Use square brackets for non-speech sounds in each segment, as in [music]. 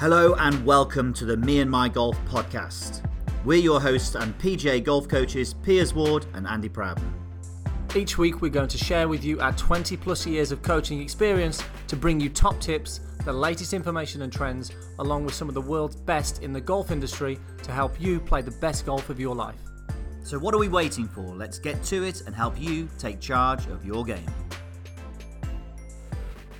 Hello and welcome to the Me and My Golf podcast. We're your hosts and PGA golf coaches Piers Ward and Andy Proudman. Each week, we're going to share with you our 20 plus years of coaching experience to bring you top tips, the latest information and trends, along with some of the world's best in the golf industry to help you play the best golf of your life. So, what are we waiting for? Let's get to it and help you take charge of your game.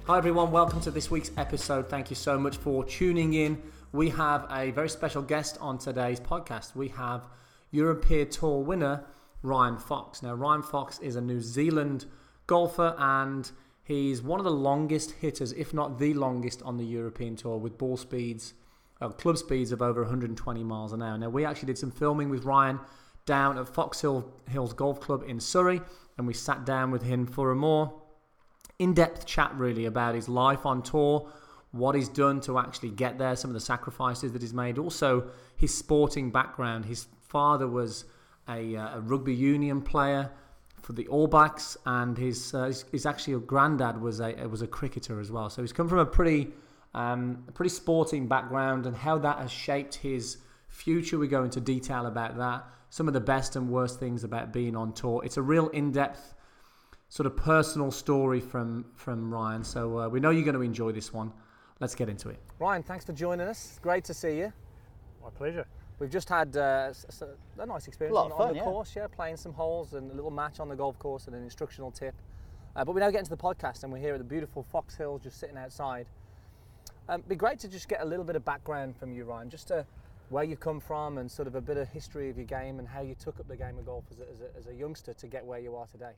Hi, everyone, welcome to this week's episode. Thank you so much for tuning in. We have a very special guest on today's podcast. We have European Tour winner Ryan Fox. Now, Ryan Fox is a New Zealand golfer and he's one of the longest hitters, if not the longest, on the European Tour with ball speeds, uh, club speeds of over 120 miles an hour. Now, we actually did some filming with Ryan down at Fox Hill, Hills Golf Club in Surrey and we sat down with him for a more in-depth chat really about his life on tour, what he's done to actually get there, some of the sacrifices that he's made, also his sporting background. His father was a, uh, a rugby union player for the All Blacks, and his, uh, his, his actually granddad was a was a cricketer as well. So he's come from a pretty um, a pretty sporting background, and how that has shaped his future. We go into detail about that. Some of the best and worst things about being on tour. It's a real in-depth sort of personal story from from Ryan. So uh, we know you're going to enjoy this one. Let's get into it. Ryan, thanks for joining us. Great to see you. My pleasure. We've just had uh, a nice experience on, on, the yeah. course, yeah, playing some holes and a little match on the golf course and an instructional tip. Uh, but we now get into the podcast and we're here at the beautiful Fox Hills, just sitting outside. Um, it'd be great to just get a little bit of background from you, Ryan, just to where you come from and sort of a bit of history of your game and how you took up the game of golf as a, as a, as a youngster to get where you are today.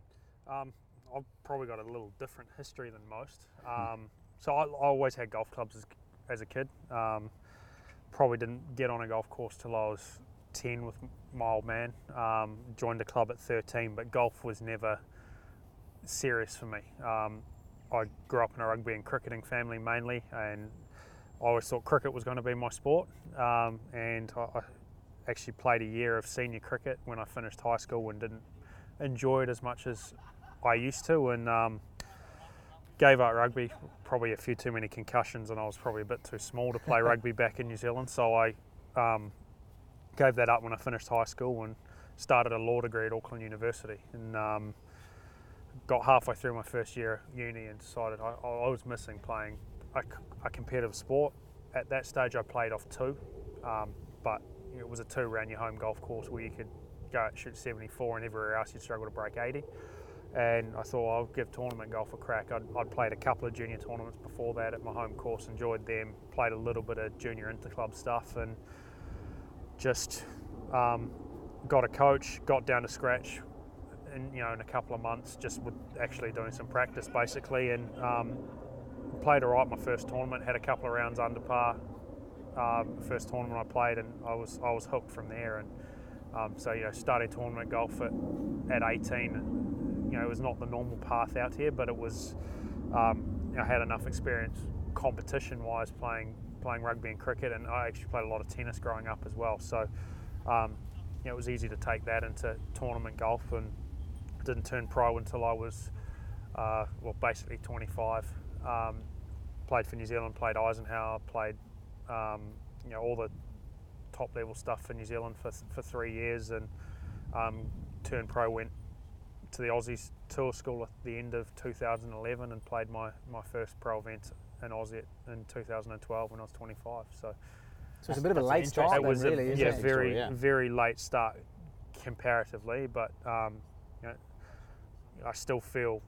Um, I've probably got a little different history than most. Um, so I, I, always had golf clubs as, as a kid. Um, probably didn't get on a golf course till I was 10 with my old man. Um, joined a club at 13, but golf was never serious for me. Um, I grew up in a rugby and cricketing family mainly, and I always thought cricket was going to be my sport. Um, and I, I actually played a year of senior cricket when I finished high school and didn't enjoy it as much as I used to, and um, gave up rugby. Probably a few too many concussions, and I was probably a bit too small to play [laughs] rugby back in New Zealand. So I um, gave that up when I finished high school and started a law degree at Auckland University. And um, got halfway through my first year at uni and decided I, I was missing playing a, a, competitive sport. At that stage, I played off two, um, but it was a two around your home golf course where you could go shoot 74 and everywhere else you'd struggle to break 80 and I thought I'll give tournament golf a crack. I'd, I'd, played a couple of junior tournaments before that at my home course, enjoyed them, played a little bit of junior interclub stuff, and just um, got a coach, got down to scratch, in you know in a couple of months, just with actually doing some practice basically, and um, played all right my first tournament. Had a couple of rounds under par. Uh, first tournament I played, and I was I was hooked from there, and um, so you know started tournament golf at, at 18 you know, it was not the normal path out here, but it was, um, I had enough experience competition-wise playing playing rugby and cricket, and I actually played a lot of tennis growing up as well. So, um, you know, it was easy to take that into tournament golf, and didn't turn pro until I was, uh, well, basically 25. Um, played for New Zealand, played Eisenhower, played, um, you know, all the top level stuff for New Zealand for, for three years, and um, turned pro. Went to the Aussies Tour School at the end of 2011 and played my, my first pro event in Aussie in 2012 when I was 25. So, so it's a bit of a late start. It was really, a, yeah, very yeah. very late start comparatively, but um, you know, I still feel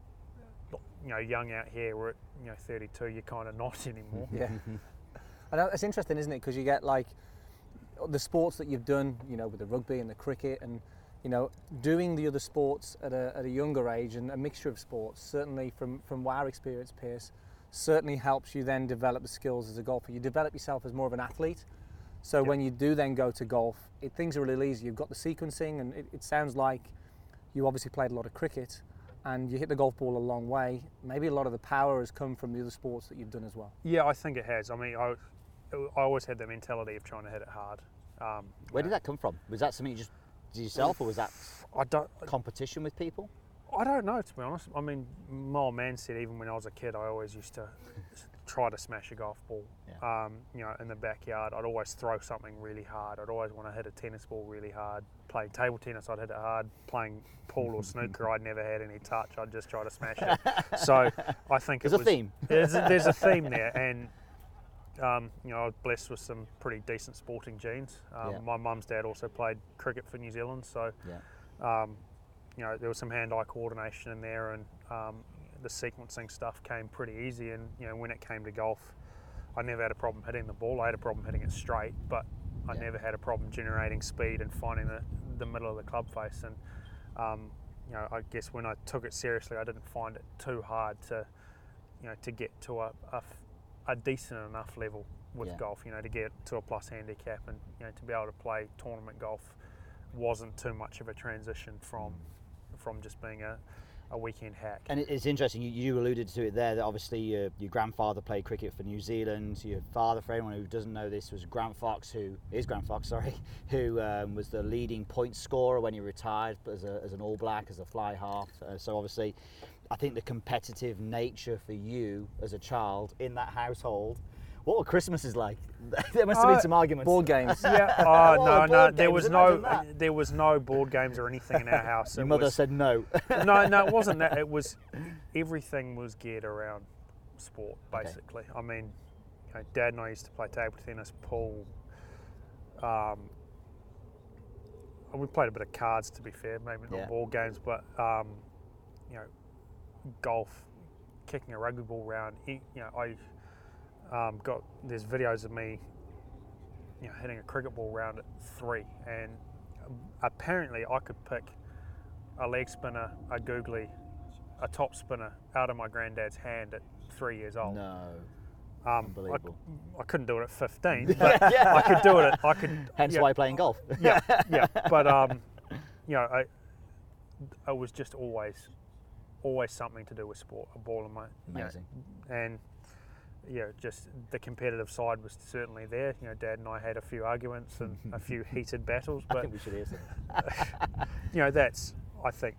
you know young out here. We're at you know 32. You're kind of not [laughs] anymore. yeah, and it's interesting, isn't it? Because you get like the sports that you've done, you know, with the rugby and the cricket and you know, doing the other sports at a, at a younger age and a mixture of sports, certainly from, from our experience, Piers, certainly helps you then develop the skills as a golfer. You develop yourself as more of an athlete. So yep. when you do then go to golf, it, things are really easy. You've got the sequencing, and it, it sounds like you obviously played a lot of cricket and you hit the golf ball a long way. Maybe a lot of the power has come from the other sports that you've done as well. Yeah, I think it has. I mean, I, I always had the mentality of trying to hit it hard. Um, Where did that come from? Was that something you just yourself, or was that I don't competition with people? I don't know, to be honest. I mean, my old man said even when I was a kid, I always used to try to smash a golf ball. Yeah. Um, you know, in the backyard, I'd always throw something really hard. I'd always want to hit a tennis ball really hard. Playing table tennis, I'd hit it hard. Playing pool or [laughs] snooker, I'd never had any touch. I'd just try to smash it. [laughs] so I think there's it was, a theme. There's a, there's a theme there, and um, you know, I was blessed with some pretty decent sporting genes. Um, yeah. My mum's dad also played cricket for New Zealand, so yeah. um, you know there was some hand-eye coordination in there, and um, the sequencing stuff came pretty easy. And you know, when it came to golf, I never had a problem hitting the ball. I had a problem hitting it straight, but I yeah. never had a problem generating speed and finding the, the middle of the club face. And um, you know, I guess when I took it seriously, I didn't find it too hard to, you know, to get to a, a, a decent enough level with yeah. golf. You know, to get to a plus handicap and you know to be able to play tournament golf wasn't too much of a transition from mm. from just being a a weekend hack. And it's interesting, you, you alluded to it there, that obviously your, your, grandfather played cricket for New Zealand. Your father, for anyone who doesn't know this, was Grant Fox, who is Grant Fox, [laughs] sorry, who um, was the leading point scorer when he retired as, a, as an All Black, as a fly half. Uh, so obviously, I think the competitive nature for you as a child in that household what were Christmases like? [laughs] there must have been uh, some arguments. Board games. [laughs] yeah. Oh no, no. There was no, there was no board games or anything in our house. Your it mother was, said no. [laughs] no, no, it wasn't that. It was everything was geared around sport, basically. Okay. I mean, you know, Dad and I used to play table tennis, pool. Um, we played a bit of cards, to be fair, maybe not yeah. board games, but um, you know, golf, kicking a rugby ball around. You know, I um, got there's videos of me, you know, hitting a cricket ball round at three, and apparently I could pick a leg spinner, a googly, a top spinner out of my granddad's hand at three years old. No. Um, Unbelievable. I, I, couldn't do it at 15, [laughs] but yeah. I could do it. At, I could. Hence yeah, why playing golf. yeah, yeah. [laughs] But um, you know, I, it was just always, always something to do with sport. A ball in my. Amazing. You know, and yeah, just the competitive side was certainly there. You know, Dad and I had a few arguments and [laughs] a few heated battles, but I think we should [laughs] you know, that's I think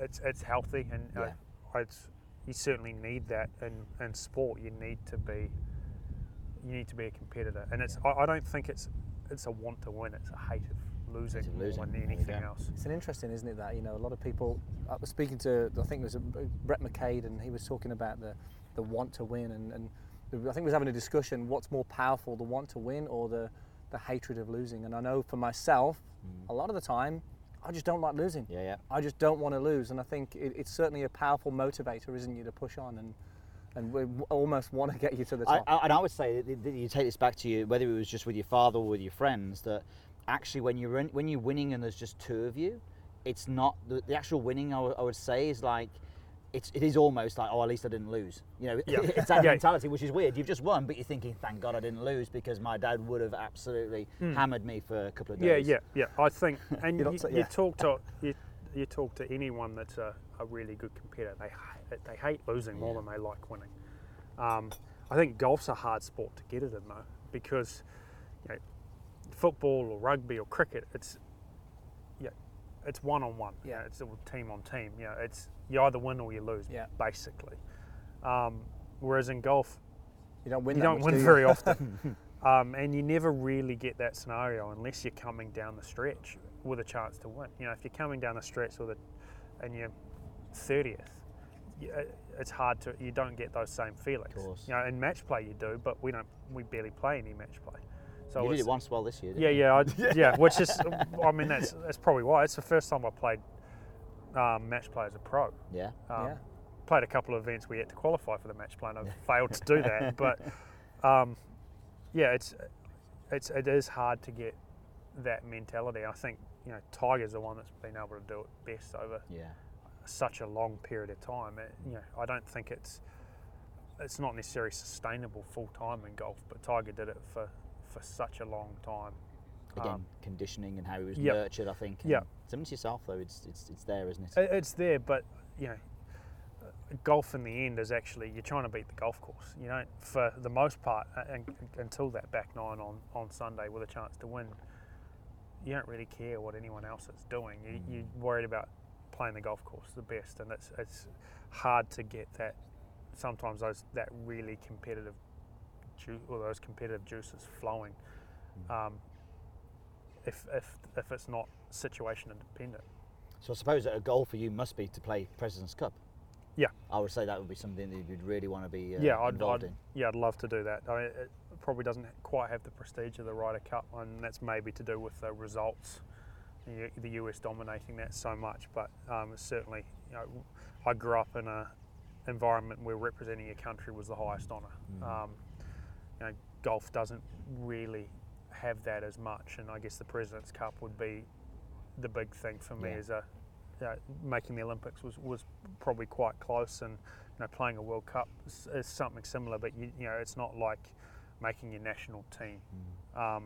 it's it's healthy, and uh, yeah. I, it's, you certainly need that in, in sport. You need to be you need to be a competitor, and it's I, I don't think it's it's a want to win. It's a hate of losing, losing. more than anything else. It's an interesting, isn't it? That you know, a lot of people. I was speaking to, I think it was Brett McCade, and he was talking about the the want to win, and, and I think we was having a discussion: what's more powerful, the want to win or the the hatred of losing? And I know for myself, mm. a lot of the time, I just don't like losing. Yeah, yeah. I just don't want to lose, and I think it, it's certainly a powerful motivator, isn't it, to push on and and we almost want to get you to the top. I, I, and I would say that you take this back to you, whether it was just with your father or with your friends, that actually when you're in, when you're winning and there's just two of you, it's not the, the actual winning. I, w- I would say is like it's it is almost like oh at least I didn't lose. You know, yeah. [laughs] it's that yeah. mentality which is weird. You've just won, but you're thinking thank God I didn't lose because my dad would have absolutely mm. hammered me for a couple of days. Yeah, yeah, yeah. I think, [laughs] and you, you, talk to you, you talk to anyone that's a, a really good competitor. They they hate losing more than they like winning. Um, I think golf's a hard sport to get it in though because you know, football or rugby or cricket, it's yeah, it's one on one. Yeah, it's a team on team. Yeah, it's you either win or you lose. Yeah. basically. Um, whereas in golf, you don't win. You don't much, win do very often, [laughs] um, and you never really get that scenario unless you're coming down the stretch with a chance to win. You know, if you're coming down the stretch with it, and you're thirtieth, it's hard to. You don't get those same feelings. Of course. You know, in match play you do, but we don't. We barely play any match play. So you did it once well this year. yeah, you? yeah, I, [laughs] yeah. Which is, I mean, that's that's probably why. It's the first time I played um, match play as a pro. Yeah. Um, yeah. Played a couple of events we had to qualify for the match play, and I yeah. [laughs] failed to do that. but [laughs] um, yeah, it's it's it is hard to get that mentality. I think you know Tiger's the one that's been able to do it best over yeah. such a long period of time. It, you know, I don't think it's it's not necessarily sustainable full time in golf, but Tiger did it for for such a long time. Again, um, conditioning and how he was yep. nurtured, I think. Yeah. Similar to yourself, though, it's, it's, it's there, isn't it? It's there, but, you know, golf in the end is actually you're trying to beat the golf course. You know, for the most part, and, until that back nine on, on Sunday with a chance to win, you don't really care what anyone else is doing. You, mm. You're worried about playing the golf course the best, and it's it's hard to get that sometimes those that really competitive ju- or those competitive juices flowing. Um, if, if if it's not situation independent. So I suppose that a goal for you must be to play President's Cup. Yeah. I would say that would be something that you'd really want to be uh, yeah, I'd, involved I'd in. yeah, I'd love to do that. I mean, it probably doesn't quite have the prestige of the Ryder Cup, and that's maybe to do with the results. The the US dominating that so much, but um, certainly, you know, I grew up in a environment where representing your country was the highest honour. Mm. Um, you know, golf doesn't really have that as much, and I guess the President's Cup would be the big thing for me Yeah. as a you know, making the Olympics was, was probably quite close, and you know, playing a World Cup is, is something similar, but you, you know, it's not like making your national team. Mm. Um,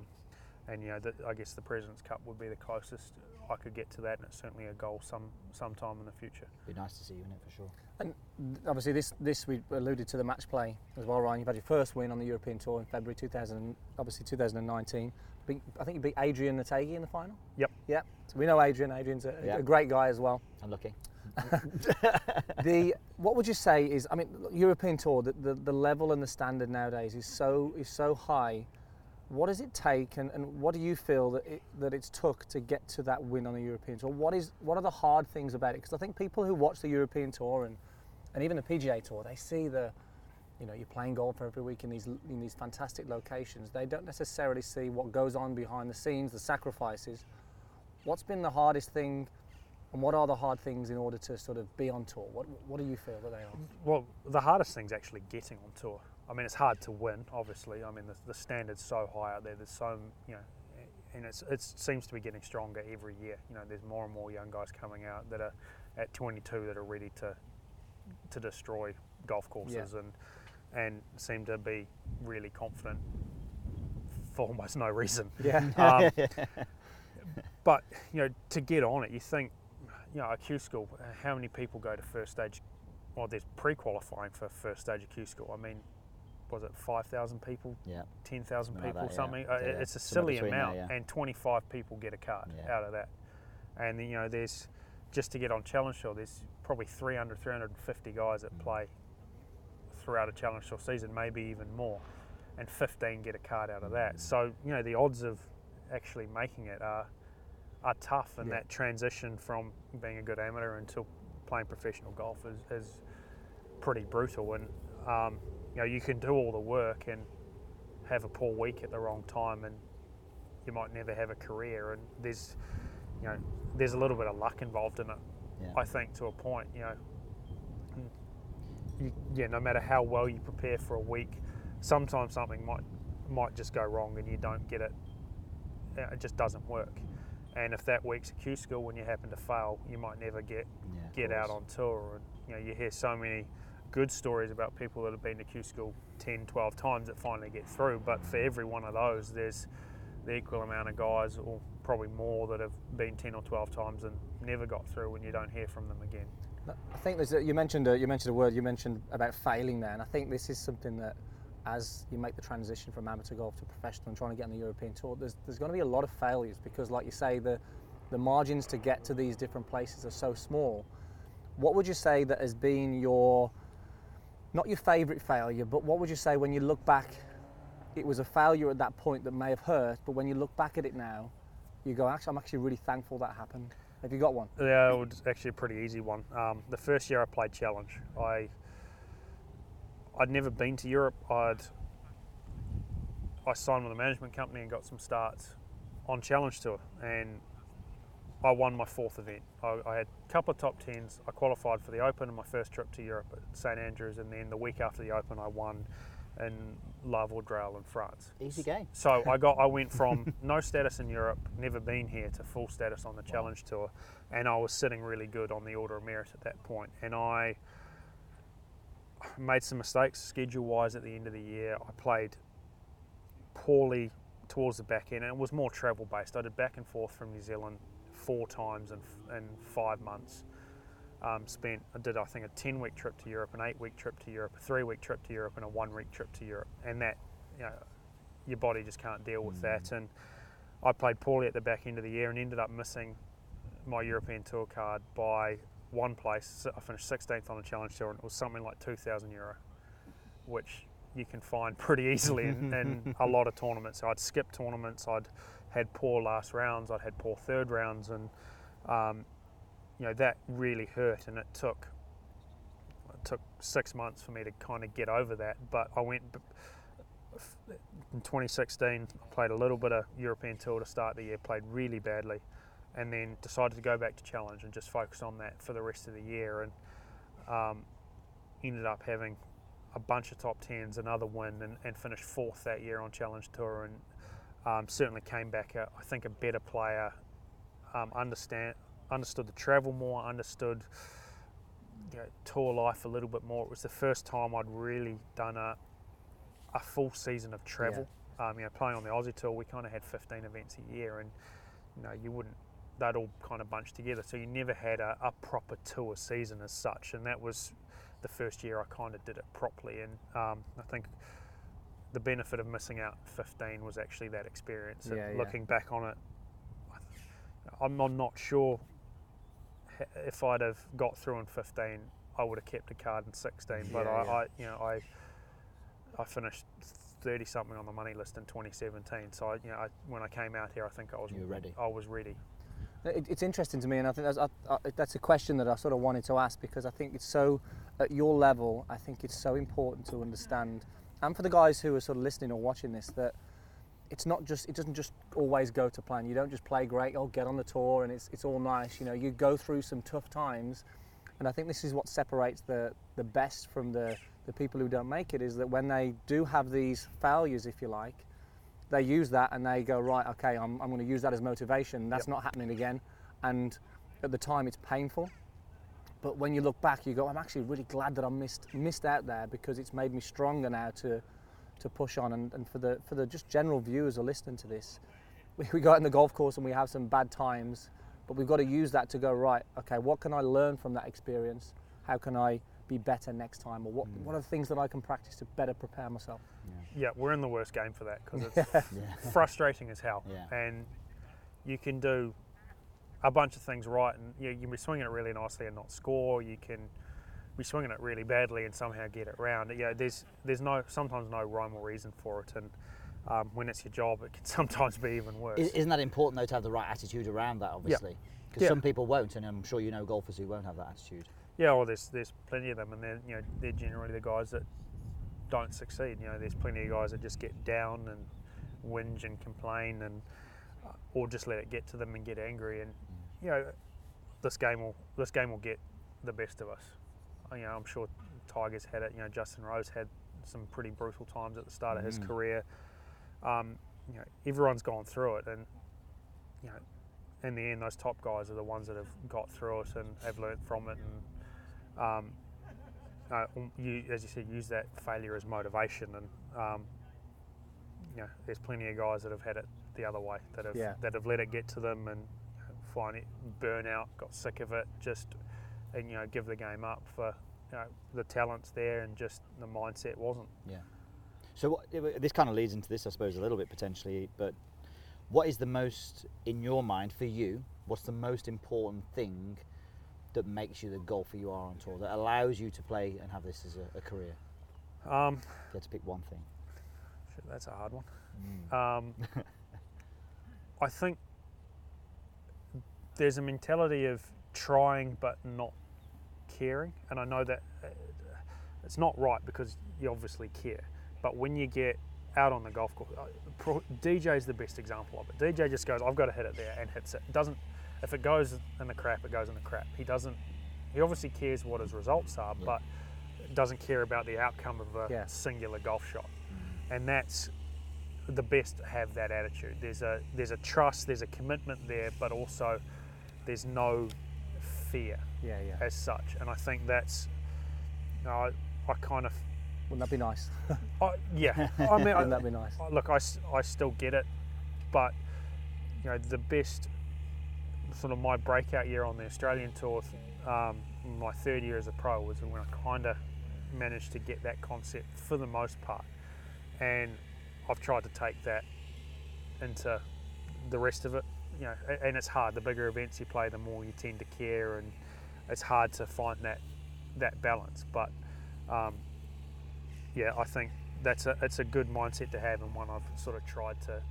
and you know, the, I guess the President's Cup would be the closest I could get to that, and it's certainly a goal some sometime in the future. It'd be nice to see you in it for sure. And obviously, this this we alluded to the match play as well, Ryan. You've had your first win on the European Tour in February 2000, obviously 2019. I think you beat Adrian Nategi in the final. Yep. Yep. So we know Adrian. Adrian's a, Yeah. a great guy as well. Unlucky. [laughs] the what would you say is? I mean, European Tour. The, the, the level and the standard nowadays is so is so high. What does it take, and, and what do you feel that it, that it's took to get to that win on the European Tour? What is what are the hard things about it? Because I think people who watch the European Tour and and even the PGA Tour, they see the you know you're playing golf every week in these in these fantastic locations. They don't necessarily see what goes on behind the scenes, the sacrifices. What's been the hardest thing, and what are the hard things in order to sort of be on tour? What what do you feel that they are? Well, the hardest thing's actually getting on tour. I mean, it's hard to win, obviously. I mean, the, the standard's so high out there. There's so, you know, and it's, it seems to be getting stronger every year. You know, there's more and more young guys coming out that are at 22 that are ready to to destroy golf courses and and seem to be really confident for almost no reason. Yeah. [laughs] Um, [laughs] but you know, to get on it, you think, you know, a Q school. uh, How many people go to first stage? Well, there's pre-qualifying for first stage of Q school. I mean, was it five thousand people, Yeah. ten thousand people, that, yeah. something? Uh, Yeah, It's a silly between there, amount, yeah. and 25 people get a card Yeah. out of that. And you know, there's just to get on Challenge Tour, there's probably 300, 350 guys that Mm. play throughout a Challenge Tour season, maybe even more, and 15 get a card out of Mm. that. So you know, the odds of actually making it are are tough, and Yeah. that transition from being a good amateur until playing professional golf is, is pretty brutal. And um, you know, you can do all the work and have a poor week at the wrong time, and you might never have a career. And there's, you know, there's a little bit of luck involved in it. Yeah. I think to a point, you know. You, yeah, no matter how well you prepare for a week, sometimes something might might just go wrong and you don't get it. It just doesn't work. And if that week's a Q school when you happen to fail, you might never get Yeah, get out on tour. And you know, you hear so many good stories about people that have been to Q school 10, 12 times that finally get through. But for every one of those, there's the equal amount of guys, or probably more, that have been 10 or 12 times and never got through, and you don't hear from them again. I think there's a, you mentioned a, you mentioned a word you mentioned about failing there, and I think this is something that as you make the transition from amateur golf to professional and trying to get on the European tour, there's there's going to be a lot of failures because, like you say, the the margins to get to these different places are so small. What would you say that has been your not your favourite failure, but what would you say when you look back? It was a failure at that point that may have hurt, but when you look back at it now, you go, actually, I'm actually really thankful that happened. Have you got one? Yeah, it was actually a pretty easy one. Um, the first year I played Challenge, I I'd never been to Europe. I'd I signed with a management company and got some starts on Challenge Tour, and I won my fourth event. I, I had a couple of top tens. I qualified for the Open in my first trip to Europe at St Andrews, and then the week after the Open, I won in Le Vaudreuil in France. Easy game. So I got I went from [laughs] no status in Europe, never been here, to full status on the Challenge Tour, and I was sitting really good on the Order of Merit at that point. And I made some mistakes schedule wise at the end of the year. I played poorly towards the back end, and it was more travel based. I did back and forth from New Zealand four times in, in five months. Um, spent I did I think a ten week trip to Europe, an eight week trip to Europe, a three week trip to Europe, and a one week trip to Europe, and that you know your body just can't deal with that. And I played poorly at the back end of the year and ended up missing my European Tour card by one place. I finished 16th on the challenge tour, and it was something like 2,000 euro, which you can find [laughs] pretty easily in, in a lot of tournaments. So I'd skipped tournaments. I'd had poor last rounds. I'd had poor third rounds, and um, you know that really hurt. And it took it took six months for me to kind of get over that. But I went in 2016. I played a little bit of European tour to start the year. Played really badly, and then decided to go back to challenge and just focus on that for the rest of the year. And um, ended up having a bunch of top tens, another win, and, and finished fourth that year on Challenge Tour, and um, certainly came back, a, I think, a better player. Um, understand, understood the travel more, understood you know, tour life a little bit more. It was the first time I'd really done a a full season of travel. Yeah. Um, you know, playing on the Aussie Tour, we kind of had 15 events a year, and you know, you wouldn't. They'd all kind of bunched together, so you never had a, a proper tour season as such, and that was the first year I kind of did it properly. And um, I think the benefit of missing out 15 was actually that experience. And yeah. looking back on it, I'm not sure if I'd have got through in 15, I would have kept a card in 16. Yeah, but I, yeah. I, you know, I, I finished 30 something on the money list in 2017. So I, you know, I, when I came out here, I think I was ready. I was ready. It, it's interesting to me, and I think that's, I, I, that's a question that I sort of wanted to ask because I think it's so at your level. I think it's so important to understand, and for the guys who are sort of listening or watching this, that it's not just it doesn't just always go to plan. You don't just play great, or get on the tour, and it's it's all nice. You know, you go through some tough times, and I think this is what separates the the best from the the people who don't make it is that when they do have these failures, if you like, they use that and they go right okay i'm, I'm going to use that as motivation that's yep. not happening again and at the time it's painful but when you look back you go i'm actually really glad that i missed missed out there because it's made me stronger now to to push on and, and for the for the just general viewers who are listening to this we, we go out in the golf course and we have some bad times but we've got to use that to go right okay what can i learn from that experience how can i be better next time, or what, mm. what are the things that I can practice to better prepare myself? Yeah, yeah we're in the worst game for that because it's [laughs] yeah. frustrating as hell, yeah. and you can do a bunch of things right, and you, you can be swinging it really nicely and not score. You can be swinging it really badly and somehow get it round. Yeah, there's there's no sometimes no rhyme or reason for it, and um, when it's your job, it can [laughs] sometimes be even worse. Isn't that important though to have the right attitude around that? Obviously, because some people won't, and I'm sure you know golfers who won't have that attitude. Yeah, well, there's there's plenty of them, and they're you know they're generally the guys that don't succeed. You know, there's plenty of guys that just get down and whinge and complain, and uh, or just let it get to them and get angry. And you know, this game will this game will get the best of us. You know, I'm sure Tiger's had it. You know, Justin Rose had some pretty brutal times at the start of his mm. career. Um, you know, everyone's gone through it, and you know, in the end, those top guys are the ones that have got through it and have learnt from it and um, uh, you, as you said, use that failure as motivation. And um, you know, there's plenty of guys that have had it the other way, that have yeah. that have let it get to them and find it burn out, got sick of it, just and you know give the game up for you know, the talents there and just the mindset wasn't. Yeah. So what, this kind of leads into this, I suppose, a little bit potentially. But what is the most in your mind for you? What's the most important thing that makes you the golfer you are on tour, that allows you to play and have this as a, a career? Um, you had to pick one thing. Shit, that's a hard one. Mm. Um, [laughs] I think there's a mentality of trying but not caring, and I know that uh, it's not right because you obviously care. But when you get out on the golf course, uh, DJ is the best example of it. DJ just goes, "I've got to hit it there," and hits it. Doesn't if it goes in the crap, it goes in the crap. He doesn't. He obviously cares what his results are, yeah. but doesn't care about the outcome of a yeah. singular golf shot. Mm. And that's the best to have that attitude. There's a there's a trust, there's a commitment there, but also there's no fear yeah, yeah. as such. And I think that's you know, I, I kind of wouldn't that be nice? [laughs] I, yeah, I mean, [laughs] wouldn't that be nice? Look, I, I still get it, but you know the best sort of my breakout year on the Australian tour, um, my third year as a pro was when I kind of managed to get that concept for the most part, and I've tried to take that into the rest of it. You know, and it's hard. The bigger events you play, the more you tend to care, and it's hard to find that that balance. But um, yeah, I think that's a it's a good mindset to have and one I've sort of tried to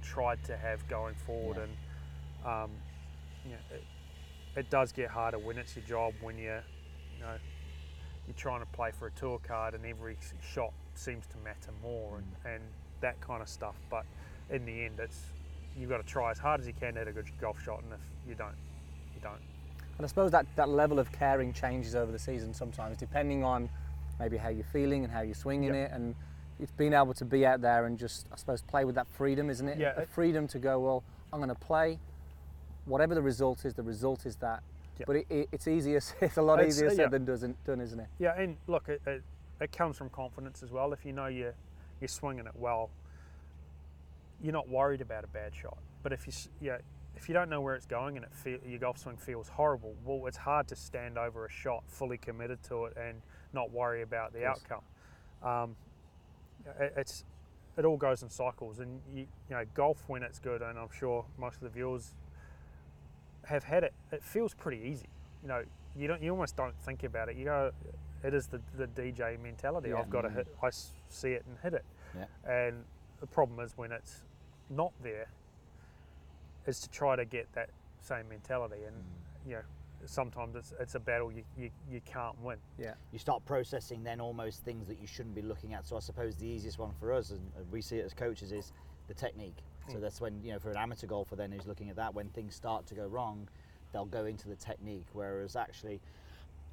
tried to have going forward. Yeah. And um, you know, it, it does get harder when it's your job when you're you know you're trying to play for a tour card and every shot seems to matter more and, and that kind of stuff. But in the end, it's you've got to try as hard as you can to hit a good golf shot, and if you don't, you don't. And I suppose that, that level of caring changes over the season sometimes, depending on maybe how you're feeling and how you're swinging Yep. it. And it's being able to be out there and just, I suppose, play with that freedom, isn't it? Yeah, The freedom to go, well, I'm going to play. Whatever the result is, the result is that. Yep. But it, it, it's easier, [laughs] it's a lot It's- easier said yeah. than doesn't, done, isn't it? Yeah, and look, it, it, it comes from confidence as well. If you know you're you're swinging it well, you're not worried about a bad shot. But if you s- yeah, if you don't know where it's going and it feel, your golf swing feels horrible, well, it's hard to stand over a shot fully committed to it and not worry about the outcome. Um, it, it's it all goes in cycles, and you, you know golf when it's good, and I'm sure most of the viewers have had it. It feels pretty easy. You know, you don't you almost don't think about it. You go, it is the, the DJ mentality. Yeah. I've got to Mm. hit. I see it and hit it. Yeah. And the problem is when it's not there, is to try to get that same mentality. And Mm. you know, sometimes it's it's a battle you, you, you can't win. Yeah. you start processing then almost things that you shouldn't be looking at. So I suppose the easiest one for us, and and we see it as coaches, is the technique. So Mm. that's when you know for an amateur golfer then who's looking at that when things start to go wrong, they'll go into the technique. Whereas actually,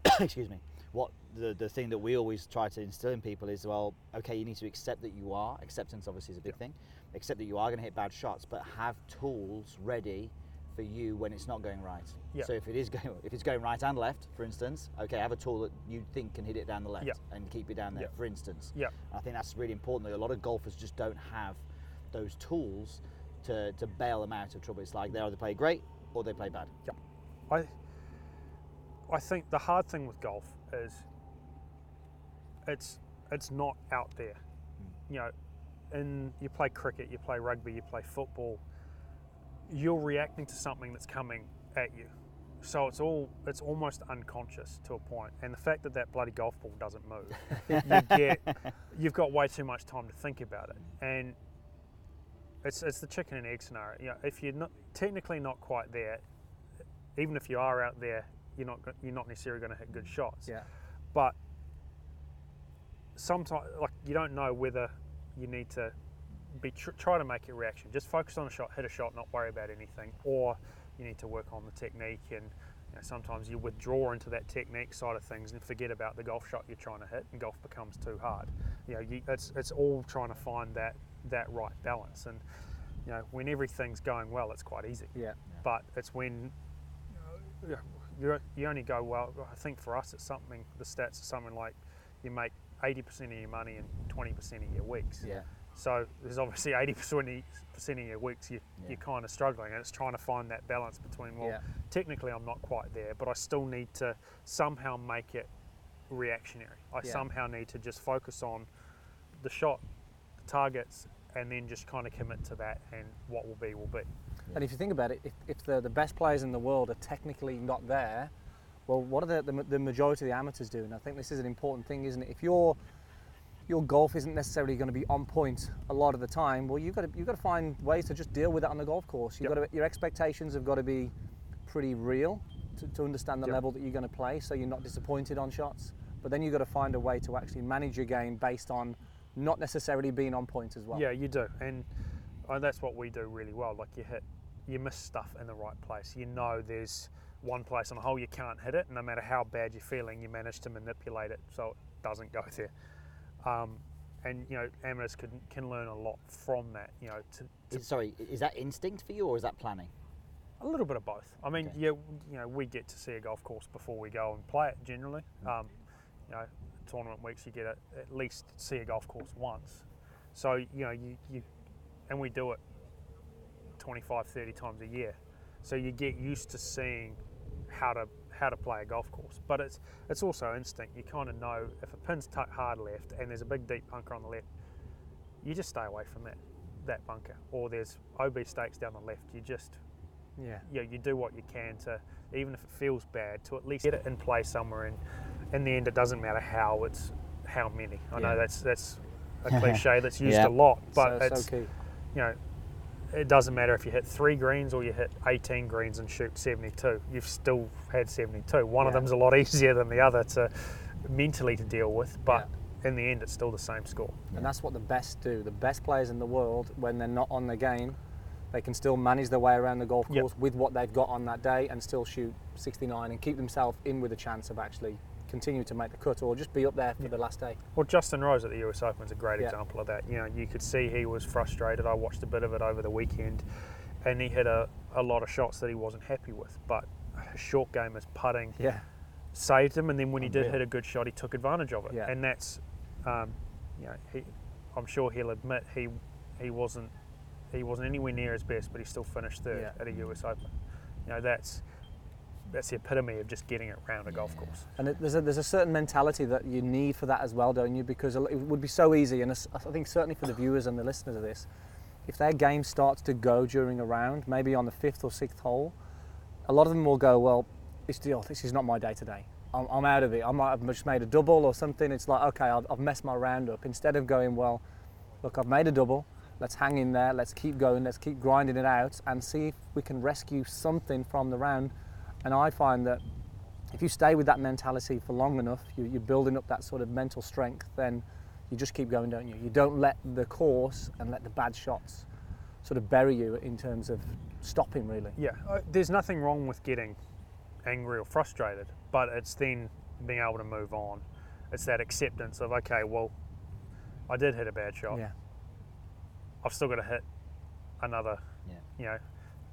[coughs] excuse me, what the the thing that we always try to instill in people is well, okay, you need to accept that you are. Acceptance obviously is a big thing. Accept that you are going to hit bad shots, but have tools ready for you when it's not going right. Yeah. So if it is [laughs] going, if it's going right and left, for instance, okay, have a tool that you think can hit it down the left Yeah. and keep it down there, Yeah. for instance. Yeah. I think that's really important. That a lot of golfers just don't have those tools to, to bail them out of trouble. It's like they either play great or they play bad. I I think the hard thing with golf is it's it's not out there. Hmm. You know, in you play cricket, you play rugby, you play football, you're reacting to something that's coming at you. So it's all it's almost unconscious to a point. And the fact that that bloody golf ball doesn't move, you [laughs] get you've got way too much time to think about it. And it's it's the chicken and egg scenario. You know, if you're not technically not quite there, even if you are out there, you're not you're not necessarily going to hit good shots. Yeah. But sometimes, like you don't know whether you need to be tr- try to make a reaction. Just focus on a shot, hit a shot, not worry about anything, or you need to work on the technique. And you know, sometimes you withdraw into that technique side of things and forget about the golf shot you're trying to hit, and golf becomes too hard. You know, you, it's it's all trying to find that that right balance. And you know, when everything's going well, it's quite easy Yeah. but it's when you, know, you, you only go well. I think for us, it's something. The stats are something like you make 80% of your money in 20% of your weeks. Yeah. So there's obviously [laughs] 80% of your weeks you, Yeah. you're kind of struggling, and it's trying to find that balance between well, Yeah. technically I'm not quite there, but I still need to somehow make it reactionary. I Yeah. somehow need to just focus on the shot, the targets, and then just kind of commit to that, and what will be will be. And if you think about it, if, if the, the best players in the world are technically not there, well, what are the, the, the majority of the amateurs doing? I think this is an important thing, isn't it? If your your golf isn't necessarily going to be on point a lot of the time, well, you've got to you've got to find ways to just deal with it on the golf course. You've Yep. got to, your expectations have got to be pretty real to, to understand the Yep. level that you're going to play, so you're not disappointed on shots. But then you've got to find a way to actually manage your game based on not necessarily being on point as well. Yeah, you do, and uh, that's what we do really well. Like you hit, you miss stuff in the right place. You know, there's one place on the hole you can't hit it, no matter how bad you're feeling, you manage to manipulate it so it doesn't go there. Um, and you know, amateurs can can learn a lot from that. You know, to, to sorry, is that instinct for you or is that planning? a little bit of both. I mean, Okay. yeah, you know, we get to see a golf course before we go and play it generally. Um, you know, tournament weeks you get a, at least see a golf course once. So you know, you, you and we do it 25, 30 times a year. So you get used to seeing how to how to play a golf course. But it's it's also instinct. You kind of know if a pin's tucked hard left and there's a big deep bunker on the left, you just stay away from that that bunker. Or there's OB stakes down the left. You just Yeah. you, know, you do what you can to, even if it feels bad, to at least get it in play somewhere. And in the end, it doesn't matter how it's how many. I Yeah. know that's that's a [laughs] cliche that's used Yeah. a lot, but so, it's so key. You know, it doesn't matter if you hit three greens or you hit 18 greens and shoot 72. You've still had 72. One of them's a lot [laughs] easier than the other to mentally to deal with, but in the end, it's still the same score. And that's what the best do. The best players in the world, when they're not on the game, they can still manage their way around the golf Yep. course with what they've got on that day and still shoot 69 and keep themselves in with a chance of actually continue to make the cut or just be up there for the last day. Well, Justin Rose at the US Open is a great Yeah. example of that. You know, you could see he was frustrated. I watched a bit of it over the weekend, and he hit a, a lot of shots that he wasn't happy with. But his short game, his putting, Yeah. saved him. And then when he did hit a good shot, he took advantage of it. Yeah. And that's, um, you know, he, I'm sure he'll admit he he wasn't he wasn't anywhere near his best, but he still finished third Yeah. at a US Open. You know, that's that's the epitome of just getting it round a golf course. And it, there's, a, there's a certain mentality that you need for that as well, don't you? Because it would be so easy, and I think certainly for the viewers and the listeners of this, if their game starts to go during a round, maybe on the fifth or sixth hole, a lot of them will go, well, it's, oh, this is not my day today. I'm, I'm out of it. I might have just made a double or something. It's like, okay, I've, I've messed my round up. Instead of going, well, look, I've made a double. Let's hang in there. Let's keep going. Let's keep grinding it out and see if we can rescue something from the round. And I find that if you stay with that mentality for long enough, you, you're building up that sort of mental strength, then you just keep going, don't you? You don't let the course and let the bad shots sort of bury you in terms of stopping, really. Yeah, there's nothing wrong with getting angry or frustrated, but it's then being able to move on. It's that acceptance of okay, well, I did hit a bad shot. Yeah. I've still got to hit another, Yeah. you know,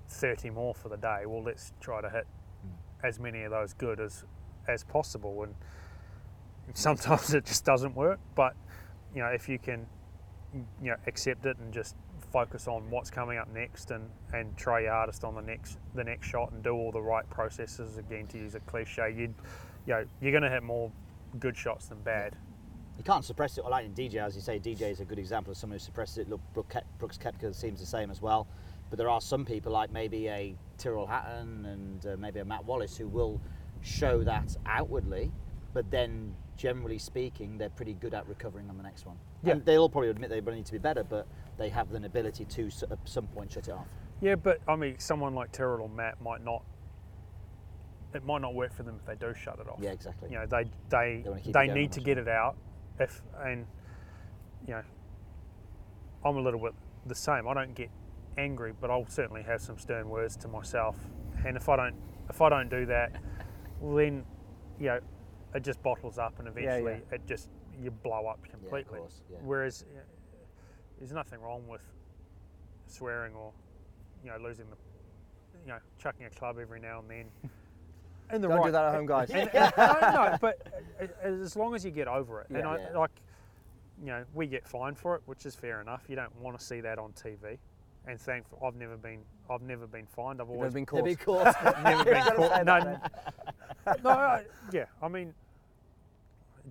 30 more for the day. Well, let's try to hit as many of those good as as possible. And sometimes [laughs] it just doesn't work, but you know, if you can, you know, accept it and just focus on what's coming up next and and try your hardest on the next the next shot and do all the right processes. Again, to use a cliche, you, you know, you're going to hit more good shots than bad. You can't suppress it. Like in DJ, as you say, DJ is a good example of someone who suppresses it. Look, Brooks Koepka seems the same as well. But there are some people, like maybe a Tyrrell Hatton and uh, maybe a Matt Wallace, who will show that outwardly, but then generally speaking, they're pretty good at recovering on the next one. Yeah. And they'll probably admit they need to be better, but they have an ability to at some point shut it off. Yeah, but I mean, someone like Tyrrell or Matt might not. It might not work for them if they do shut it off. Yeah, exactly. You know, they they They they need to get it out. If and you know, I'm a little bit the same. I don't get angry, but I'll certainly have some stern words to myself. And if I don't if I don't do that, well [laughs] then, you know, it just bottles up, and Yeah, eventually it just you blow up completely. course, yeah. Whereas uh, there's nothing wrong with swearing or you know losing the you know chucking a club every now and then. [laughs] In the Don't right, do that at home, guys. and- and- no, no, [laughs] but uh, as long as you get over it, and I, Yeah. like, you know, we get fined for it, which is fair enough. You don't want to see that on TV, and thankful I've never been, I've never been fined. I've You've always been caught. be caught. never been [laughs] caught. No, no, I- yeah. I mean,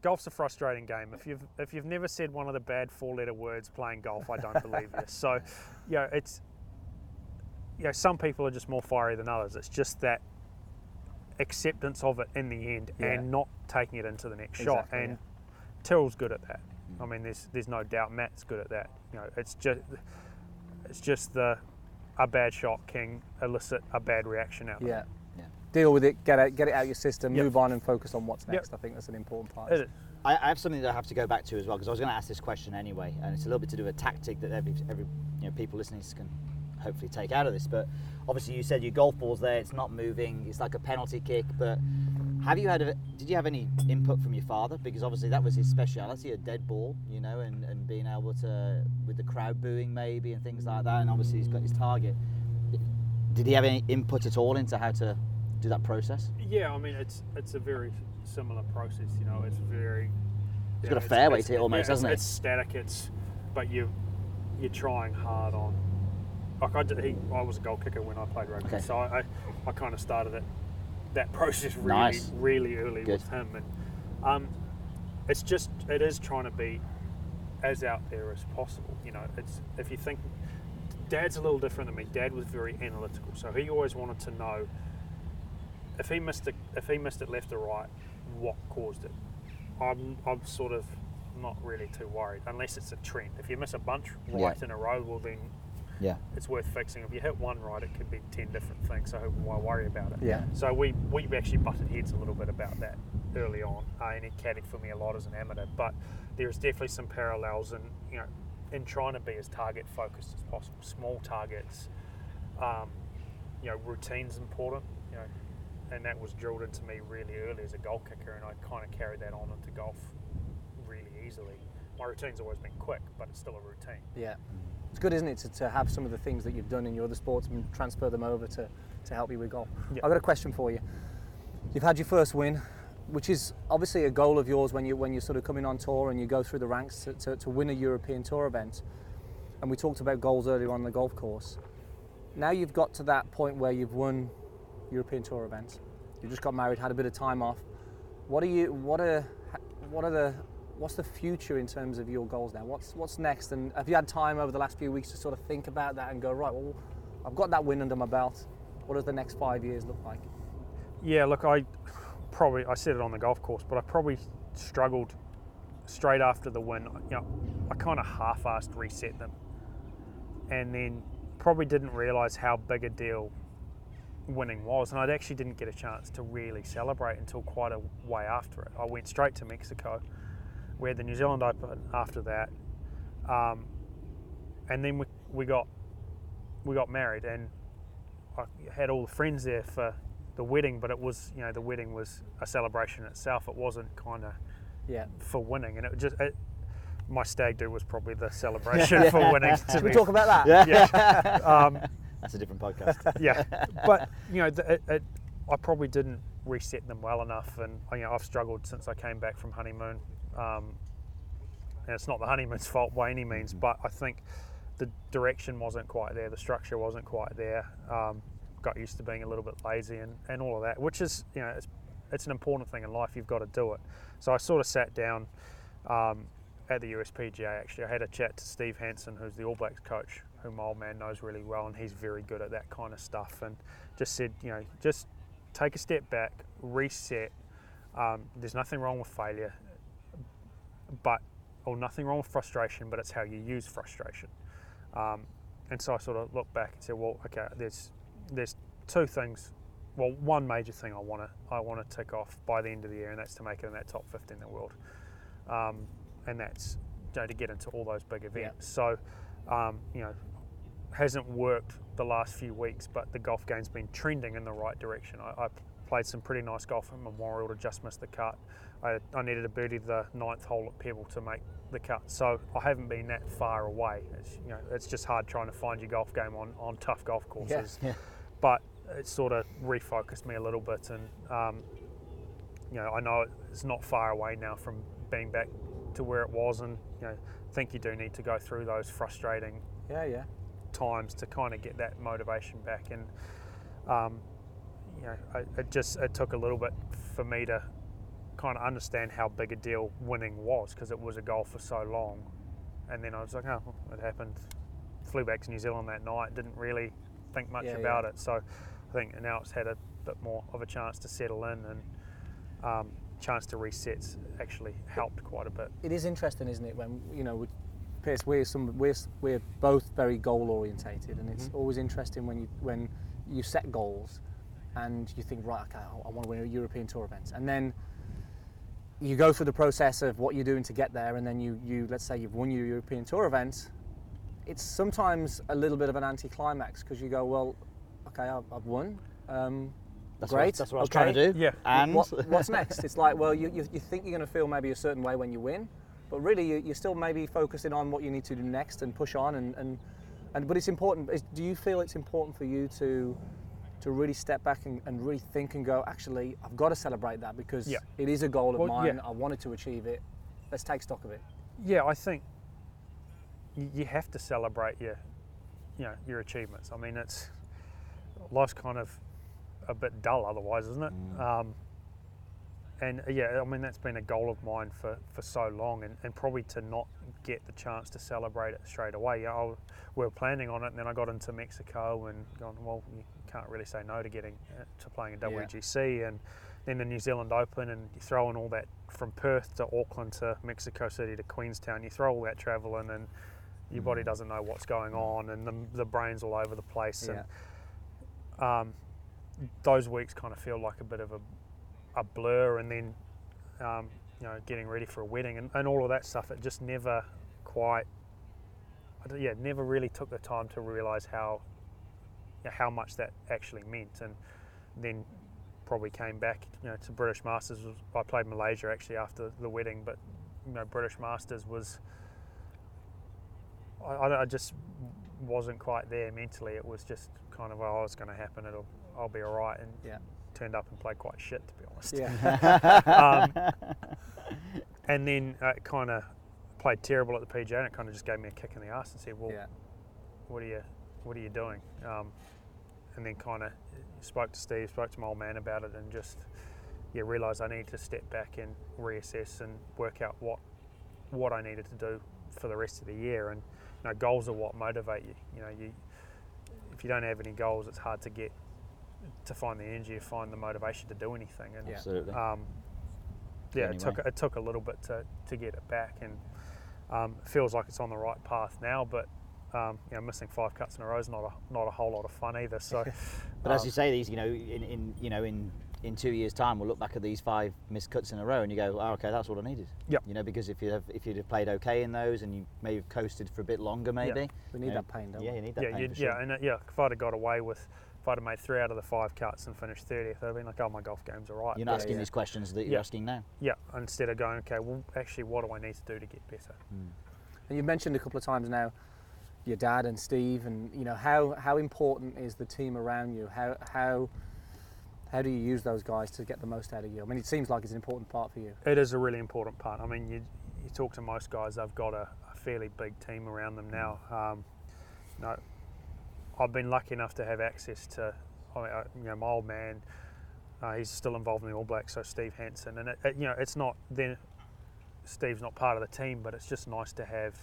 golf's a frustrating game. If you've if you've never said one of the bad four-letter words playing golf, I don't believe you. So, you know, it's you know, some people are just more fiery than others. It's just that acceptance of it in the end Yeah. and not taking it into the next shot. And yeah. Tyrrell's good at that. I mm. mean, there's there's no doubt Matt's good at that. You know, it's just it's just the a bad shot can elicit a bad reaction out of Yeah. it. Yeah. Deal with it, get it, get it out your system, Yep. move on and focus on what's Yep. next. I think that's an important part. It is. I, I have something that I have to go back to as well because I was going to ask this question anyway, and it's a little bit to do with a tactic that every, every you know, people listening can hopefully take out of this. But obviously, you said your golf ball's there; it's not moving. It's like a penalty kick. But have you had? A, did you have any input from your father? Because obviously that was his speciality, a dead ball, you know, and, and being able to with the crowd booing maybe and things like that. And obviously he's got his target. Did he have any input at all into how to do that process? Yeah, I mean it's it's a very similar process. You know, it's very. It's got a fairway to it almost, it's, hasn't it? It's static. It's but you you're trying hard on. Like I did, he, I was a goal kicker when I played rugby, Okay. so I, I, I kind of started it that [laughs] process really Nice. really early Good. with him, and um, it's just it is trying to be as out there as possible. You know, it's if you think Dad's a little different than me. Dad was very analytical, so he always wanted to know if he missed it, if he missed it left or right, what caused it. I'm, I'm sort of not really too worried unless it's a trend. If you miss a bunch right Yeah. in a row, well then Yeah. it's worth fixing. If you hit one right, it could be ten different things. So why worry about it? Yeah. So we we actually butted heads a little bit about that early on, uh, and it caddied for me a lot as an amateur. But there's definitely some parallels in you know in trying to be as target focused as possible. Small targets, um, you know, routine's important. You know, and that was drilled into me really early as a goal kicker, and I kind of carried that on into golf really easily. My routine's always been quick, but it's still a routine. Yeah. It's good, isn't it, to, to have some of the things that you've done in your other sports and transfer them over to, to help you with golf. Yeah. I've got a question for you. You've had your first win, which is obviously a goal of yours when you when you're sort of coming on tour and you go through the ranks to, to, to win a European Tour event. And we talked about goals earlier on the golf course. Now you've got to that point where you've won European Tour events. You just got married, had a bit of time off. What are you? What are? What are the? What's the future in terms of your goals now? What's What's next? And have you had time over the last few weeks to sort of think about that and go right? Well, I've got that win under my belt. What does the next five years look like? Yeah, look, I probably I said it on the golf course, but I probably struggled straight after the win. You know, I kind of half-assed reset them, and then probably didn't realise how big a deal winning was, and I actually didn't get a chance to really celebrate until quite a way after it. I went straight to Mexico. We had the New Zealand Open after that, um, and then we, we got we got married, and I had all the friends there for the wedding, but it was you know the wedding was a celebration itself. It wasn't kind of Yeah. for winning, and it just it, my stag do was probably the [laughs] celebration for winning. To Should we talk about that? Yeah. [laughs] um, That's a different podcast. [laughs] yeah, but you know, the, it, it, I probably didn't reset them well enough, and you know, I've struggled since I came back from honeymoon. Um, and it's not the honeymoon's fault by any means, but I think the direction wasn't quite there, the structure wasn't quite there. Um, got used to being a little bit lazy and, and all of that, which is you know, it's, it's an important thing in life. You've got to do it. So I sort of sat down um, at the USPGA. Actually, I had a chat to Steve Hansen, who's the All Blacks coach, whom my old man knows really well, and he's very good at that kind of stuff. And just said, you know, just take a step back, reset. Um, there's nothing wrong with failure, but or nothing wrong with frustration, but it's how you use frustration. Um, and so I sort of looked back and said, well, okay, there's there's two things. Well, one major thing I want to I want to tick off by the end of the year, and that's to make it in that top 50 in the world, um, and that's you know, to get into all those big events. So, um, you know, hasn't worked the last few weeks, but the golf game's been trending in the right direction. I, I played some pretty nice golf at Memorial to just miss the cut. I, I needed a birdie the ninth hole at Pebble to make the cut, so I haven't been that far away. It's, you know, it's just hard trying to find your golf game on, on tough golf courses. yeah. But it sort of refocused me a little bit, and um, you know, I know it's not far away now from being back to where it was, and you know, think you do need to go through those frustrating Yeah, yeah. times to kind of get that motivation back. And um, you know, it, it just it took a little bit for me to kind of understand how big a deal winning was because it was a goal for so long. And then I was like, oh, it happened. Flew back to New Zealand that night. Didn't really think much Yeah, about it. So I think now it's had a bit more of a chance to settle in and um, chance to reset actually helped quite a bit. It is interesting, isn't it? When you know, with Piers, we're some we're we're both very goal orientated, and it's always interesting when you when you set goals and you think, right, okay, I, I want to win a European Tour event, and then you go through the process of what you're doing to get there, and then you you let's say you've won your European Tour event. It's sometimes a little bit of an anticlimax because you go, well, okay, I've, I've won. Um, That's great. What, that's what I was trying to do. Yeah. And what, what's next? It's like, well, you, you, you think you're going to feel maybe a certain way when you win, but really you, you're still maybe focusing on what you need to do next and push on. And, and, and but it's important. Is, do you feel it's important for you to to really step back and, and really think and go, actually, I've got to celebrate that because Yeah. it is a goal of Well, mine. yeah. I wanted to achieve it. Let's take stock of it. Yeah, I think you have to celebrate your, you know, your achievements. I mean, it's life's kind of a bit dull otherwise, isn't it? Um, and uh, yeah, I mean that's been a goal of mine for, for so long, and, and probably to not get the chance to celebrate it straight away. Yeah, I, we were planning on it, and then I got into Mexico and gone. Well, you can't really say no to getting uh, to playing a Yeah. WGC, and then the New Zealand Open, and you throw in all that from Perth to Auckland to Mexico City to Queenstown. You throw all that travel in, and your body doesn't know what's going on, and the, the brain's all over the place. Yeah. And um, those weeks kind of feel like a bit of a, a blur, and then um, you know getting ready for a wedding and, and all of that stuff. It just never quite, I yeah, never really took the time to realise how how much that actually meant, and then probably came back you know to British Masters. I played Malaysia actually after the wedding, but you know British Masters was. I, I, I just wasn't quite there mentally. It was just kind of, oh, it's going to happen. It'll, I'll be all right. And Yeah. turned up and played quite shit, to be honest. Yeah. [laughs] Um, [laughs] and then it kind of played terrible at the PGA, and it kind of just gave me a kick in the ass and said, "Well, yeah. what are you, what are you doing?" Um, and then kind of spoke to Steve, spoke to my old man about it, and just yeah, realised I needed to step back and reassess and work out what what I needed to do for the rest of the year. And you know, goals are what motivate you. You know, you if you don't have any goals, it's hard to get to find the energy, to find the motivation to do anything. And Yeah. Absolutely. um, yeah, only it took it took a little bit to, to get it back, and um, it feels like it's on the right path now. But um, you know, missing five cuts in a row is not a not a whole lot of fun either. So, [laughs] But as um, you say, these, you know, in, in you know, in in two years' time, we'll look back at these five missed cuts in a row, and you go, oh, okay, that's what I needed. Yep. You know, because if you have if you'd have played okay in those, and you may have coasted for a bit longer, maybe. We need you know, that pain, don't Yeah, we? you need that yeah, pain you'd- sure. yeah, and uh, yeah, if I'd have got away with, if I'd have made three out of the five cuts and finished thirtieth, I'd have been like, oh, my golf game's all right. You're But not asking yeah. these questions that you're Yeah. asking now. yeah, instead of going, okay, well, actually, what do I need to do to get better? And you've mentioned a couple of times now your dad and Steve, and you know how how important is the team around you? How how how do you use those guys to get the most out of you? I mean, it seems like it's an important part for you. It is a really important part. I mean, you, you talk to most guys, they've got a, a fairly big team around them now. Um, you know, I've been lucky enough to have access to, uh, you know, my old man. Uh, he's still involved in the All Blacks, so Steve Hansen, and it, it, you know, it's not then. Steve's not part of the team, but it's just nice to have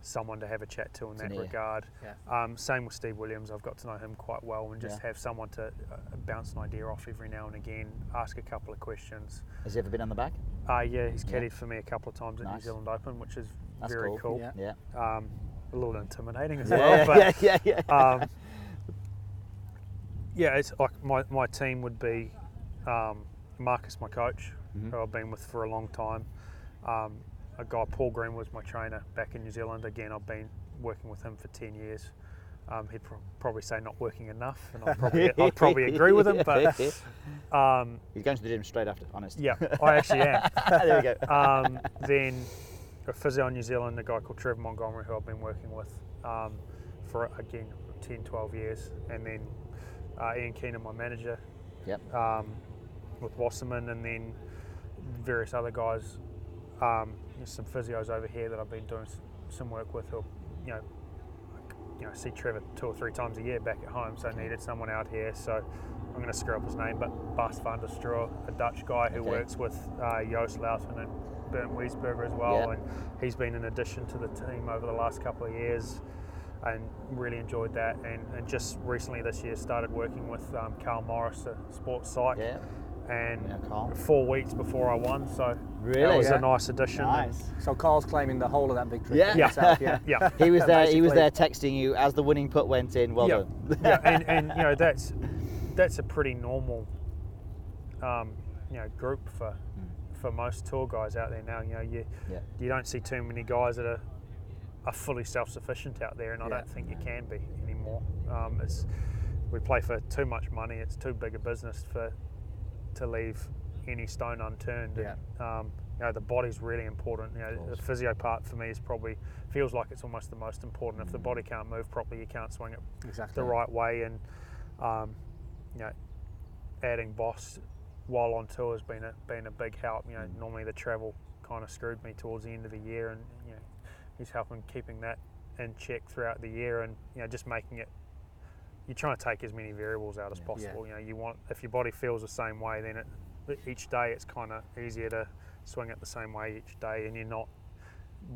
someone to have a chat to in It's that regard. Yeah. Um, same with Steve Williams. I've got to know him quite well, and just Yeah. have someone to uh, bounce an idea off every now and again, ask a couple of questions. Has he ever been on the back? Uh, yeah, he's Yeah. caddied for me a couple of times at New Zealand Open, which is That's very cool. cool. Yeah. Yeah. Um, a little intimidating as Yeah, well, [laughs] but yeah, yeah, yeah. um, [laughs] yeah, it's like my, my team would be um, Marcus, my coach, Mhm. who I've been with for a long time. Um, a guy, Paul Green, was my trainer back in New Zealand. Again, I've been working with him for 10 years. Um, he'd pro- probably say not working enough, and I'd probably, [laughs] I'd probably agree with him. But [laughs] um, He's going to the gym straight after, honest. yeah, I actually am. [laughs] there we go. um, then a physio in New Zealand, a guy called Trevor Montgomery, who I've been working with um, for again 10, 12 years, and then uh, Ian Keenan, my manager, Yep. um, with Wasserman, and then various other guys. Um, there's some physios over here that I've been doing some work with, who you know, you know, see Trevor two or three times a year back at home, so I needed someone out here. So I'm going to screw up his name, but Bas van der Strohe, a Dutch guy who Okay. works with uh, Joost and Bernd Wiesberger as well, Yeah. and he's been an addition to the team over the last couple of years. And really enjoyed that, and, and just recently this year started working with um, Carl Morris, a sports psych, Yeah. And four weeks before I won, so that was Yeah. a nice addition. Nice. So Carl's claiming the whole of that victory. Yeah. for himself, yeah. [laughs] Yeah, He was there. He was there texting you as the winning putt went in. Well yeah, done. yeah, [laughs] and, and you know that's that's a pretty normal, um, you know, group for for most tour guys out there now. You know, you Yeah. you don't see too many guys that are are fully self sufficient out there, and I Yeah. don't think you can be anymore. Um, it's we play for too much money. It's too big a business for to leave any stone unturned. Yeah. And, um, you know, the body's really important. You know, the physio part for me is probably feels like it's almost the most important. If the body can't move properly, you can't swing it Exactly. the right way. And um, you know, adding Boss while on tour has been a been a big help. You know, Mm. normally the travel kind of screwed me towards the end of the year, and you know, he's helping keeping that in check throughout the year, and you know, just making it. You're trying to take as many variables out as Yeah. possible. You know, you want if your body feels the same way, then it each day it's kind of easier to swing it the same way each day, and you're not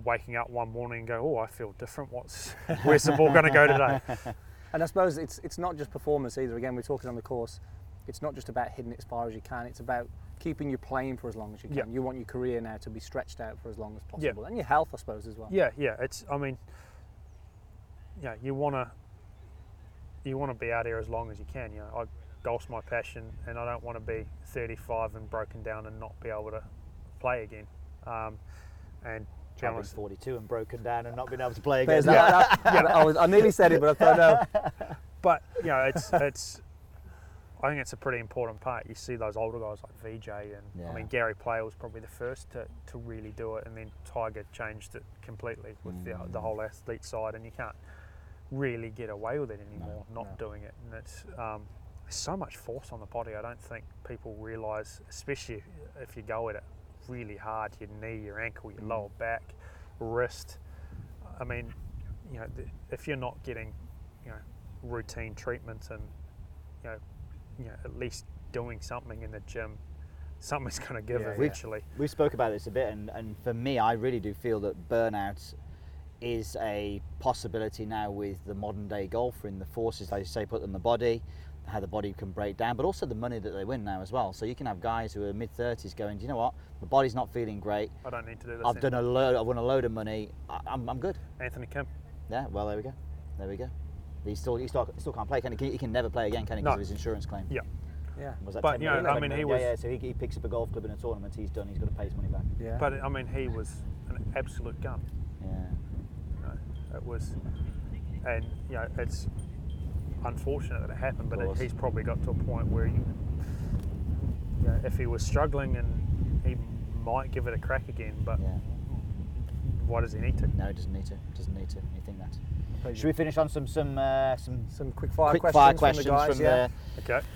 waking up one morning and go, oh, I feel different. What's [laughs] where's the ball going to go today? And I suppose it's it's not just performance either. Again, we're talking on the course. It's not just about hitting it as far as you can. It's about keeping you playing for as long as you can. Yeah. You want your career now to be stretched out for as long as Yeah. possible, and your health, I suppose, as well. Yeah, yeah. It's. I mean, yeah. You wanna. You want to be out here as long as you can. You know, I, golf's my passion, and I don't want to be 35 and broken down and not be able to play again. Um, and Traveling 42 and broken down and not being able to play again. that- [laughs] I, was, I nearly said it, but I thought no. but you know, it's [laughs] it's. I think it's a pretty important part. You see those older guys like VJ, and Yeah. I mean Gary Player was probably the first to, to really do it, and then Tiger changed it completely with the, the whole athlete side, and you can't really get away with it anymore, not no. doing it. And it's um, so much force on the body. I don't think people realise, especially if you go at it really hard, your knee, your ankle, your lower back, wrist. I mean, you know, th- if you're not getting, you know, routine treatment and, you know, you know, at least doing something in the gym, something's going to give Yeah, yeah. eventually. We spoke about this a bit, and, and for me, I really do feel that burnout is a possibility now with the modern day golfer in the forces, like you say, put on the body, how the body can break down, but also the money that they win now as well. So you can have guys who are mid 30s going, Do you know what, my body's not feeling great. I don't need to do this. I've done a load, I've won a load of money. I, I'm, I'm good. Anthony Kim. Yeah, well, there we go. There we go. He still, he still, still can't play, can he? He can never play again, can he? Because No. of his insurance claim. Yeah. Yeah. Was that But, you know. I mean, he was- Yeah, yeah, so he, he picks up a golf club in a tournament, he's done, he's got to pay his money back. Yeah. But I mean, he was an absolute gun. Yeah. You know, it was, and you know, it's unfortunate that it happened. But it, he's probably got to a point where, you, you know, if he was struggling, and he might give it a crack again. But Yeah. why does he need to? No, it doesn't need to. Doesn't need to. You think that? Pleasure. Should we finish on some some uh, some Some quick fire quick questions, fire from the guys. from yeah. the Okay.